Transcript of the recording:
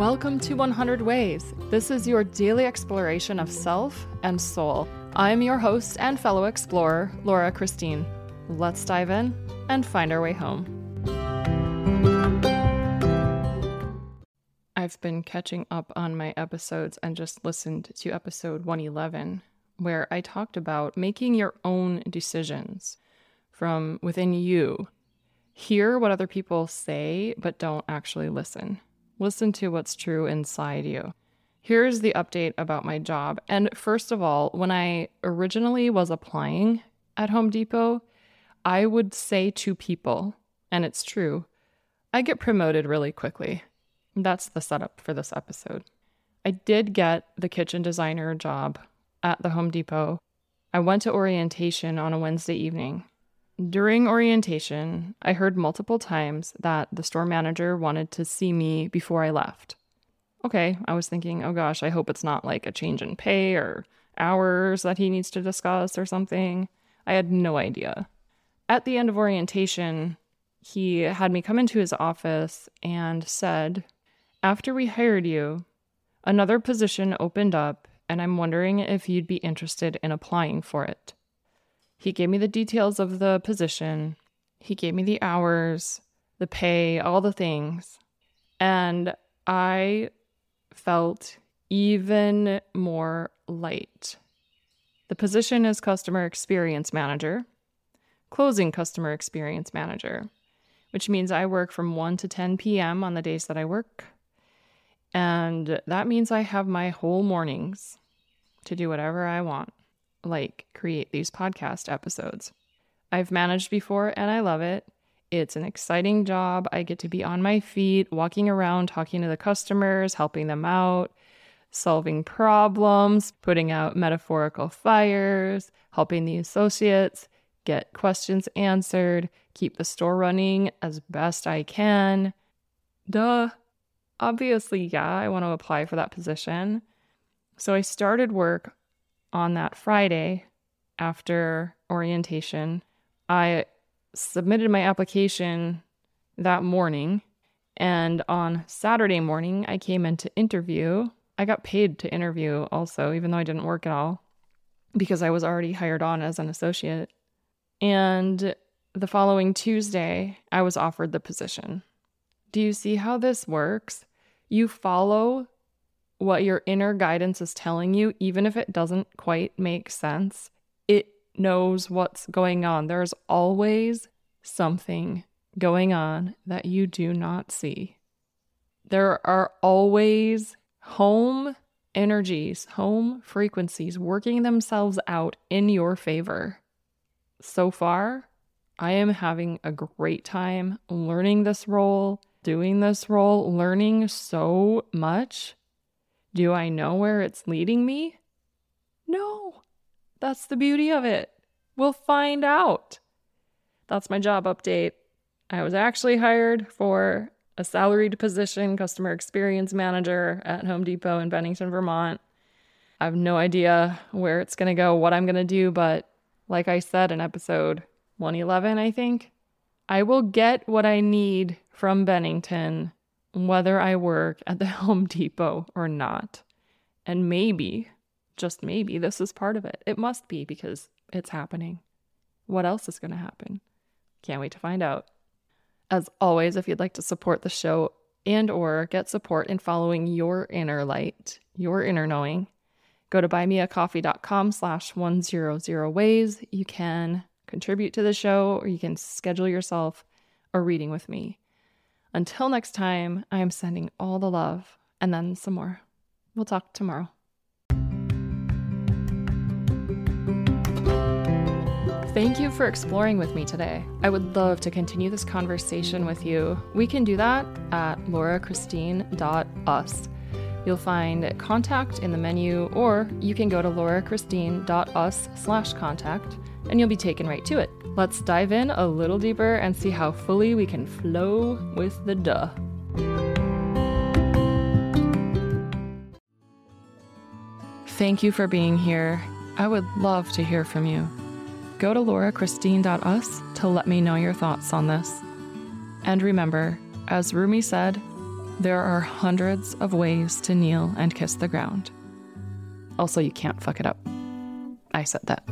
Welcome to 100 Ways. This is your daily exploration of self and soul. I'm your host and fellow explorer, Laura Christine. Let's dive in and find our way home. I've been catching up on my episodes and just listened to episode 111, where I talked about making your own decisions from within you. Hear what other people say, but don't actually listen. Listen to what's true inside you. Here's the update about my job. And first of all, when I originally was applying at Home Depot, I would say to people, and it's true, I get promoted really quickly. That's the setup for this episode. I did get the kitchen designer job at the Home Depot. I went to orientation on a Wednesday evening. During orientation, I heard multiple times that the store manager wanted to see me before I left. Okay, I was thinking, oh gosh, I hope it's not like a change in pay or hours that he needs to discuss or something. I had no idea. At the end of orientation, he had me come into his office and said, After we hired you, another position opened up, and I'm wondering if you'd be interested in applying for it. He gave me the details of the position, he gave me the hours, the pay, all the things. And I felt even more light. The position is customer experience manager, closing customer experience manager, which means I work from 1 to 10 p.m. on the days that I work. And that means I have my whole mornings to do whatever I want like create these podcast episodes. I've managed before and I love it. It's an exciting job. I get to be on my feet, walking around, talking to the customers, helping them out, solving problems, putting out metaphorical fires, helping the associates get questions answered, keep the store running as best I can. Duh. Obviously, yeah, I want to apply for that position. So I started work on that Friday after orientation. I submitted my application that morning. And on Saturday morning, I came in to interview. I got paid to interview also, even though I didn't work at all, because I was already hired on as an associate. And the following Tuesday, I was offered the position. Do you see how this works? You follow what your inner guidance is telling you, even if it doesn't quite make sense, it knows what's going on. There's always something going on that you do not see. There are always home energies, home frequencies working themselves out in your favor. So far, I am having a great time learning this role, doing this role, learning so much do I know where it's leading me? No. That's the beauty of it. We'll find out. That's my job update. I was actually hired for a salaried position, customer experience manager at Home Depot in Bennington, Vermont. I have no idea where it's going to go, what I'm going to do, but like I said in episode 111, I think, I will get what I need from Bennington whether I work at the Home Depot or not. And maybe, just maybe, this is part of it. It must be because it's happening. What else is going to happen? Can't wait to find out. As always, if you'd like to support the show and or get support in following your inner light, your inner knowing, go to buymeacoffee.com slash 100 ways. You can contribute to the show or you can schedule yourself a reading with me. Until next time, I am sending all the love and then some more. We'll talk tomorrow. Thank you for exploring with me today. I would love to continue this conversation with you. We can do that at laurachristine.us. You'll find contact in the menu, or you can go to laurachristine.us slash contact and you'll be taken right to it. Let's dive in a little deeper and see how fully we can flow with the duh. Thank you for being here. I would love to hear from you. Go to laurachristine.us to let me know your thoughts on this. And remember, as Rumi said, there are hundreds of ways to kneel and kiss the ground. Also, you can't fuck it up. I said that.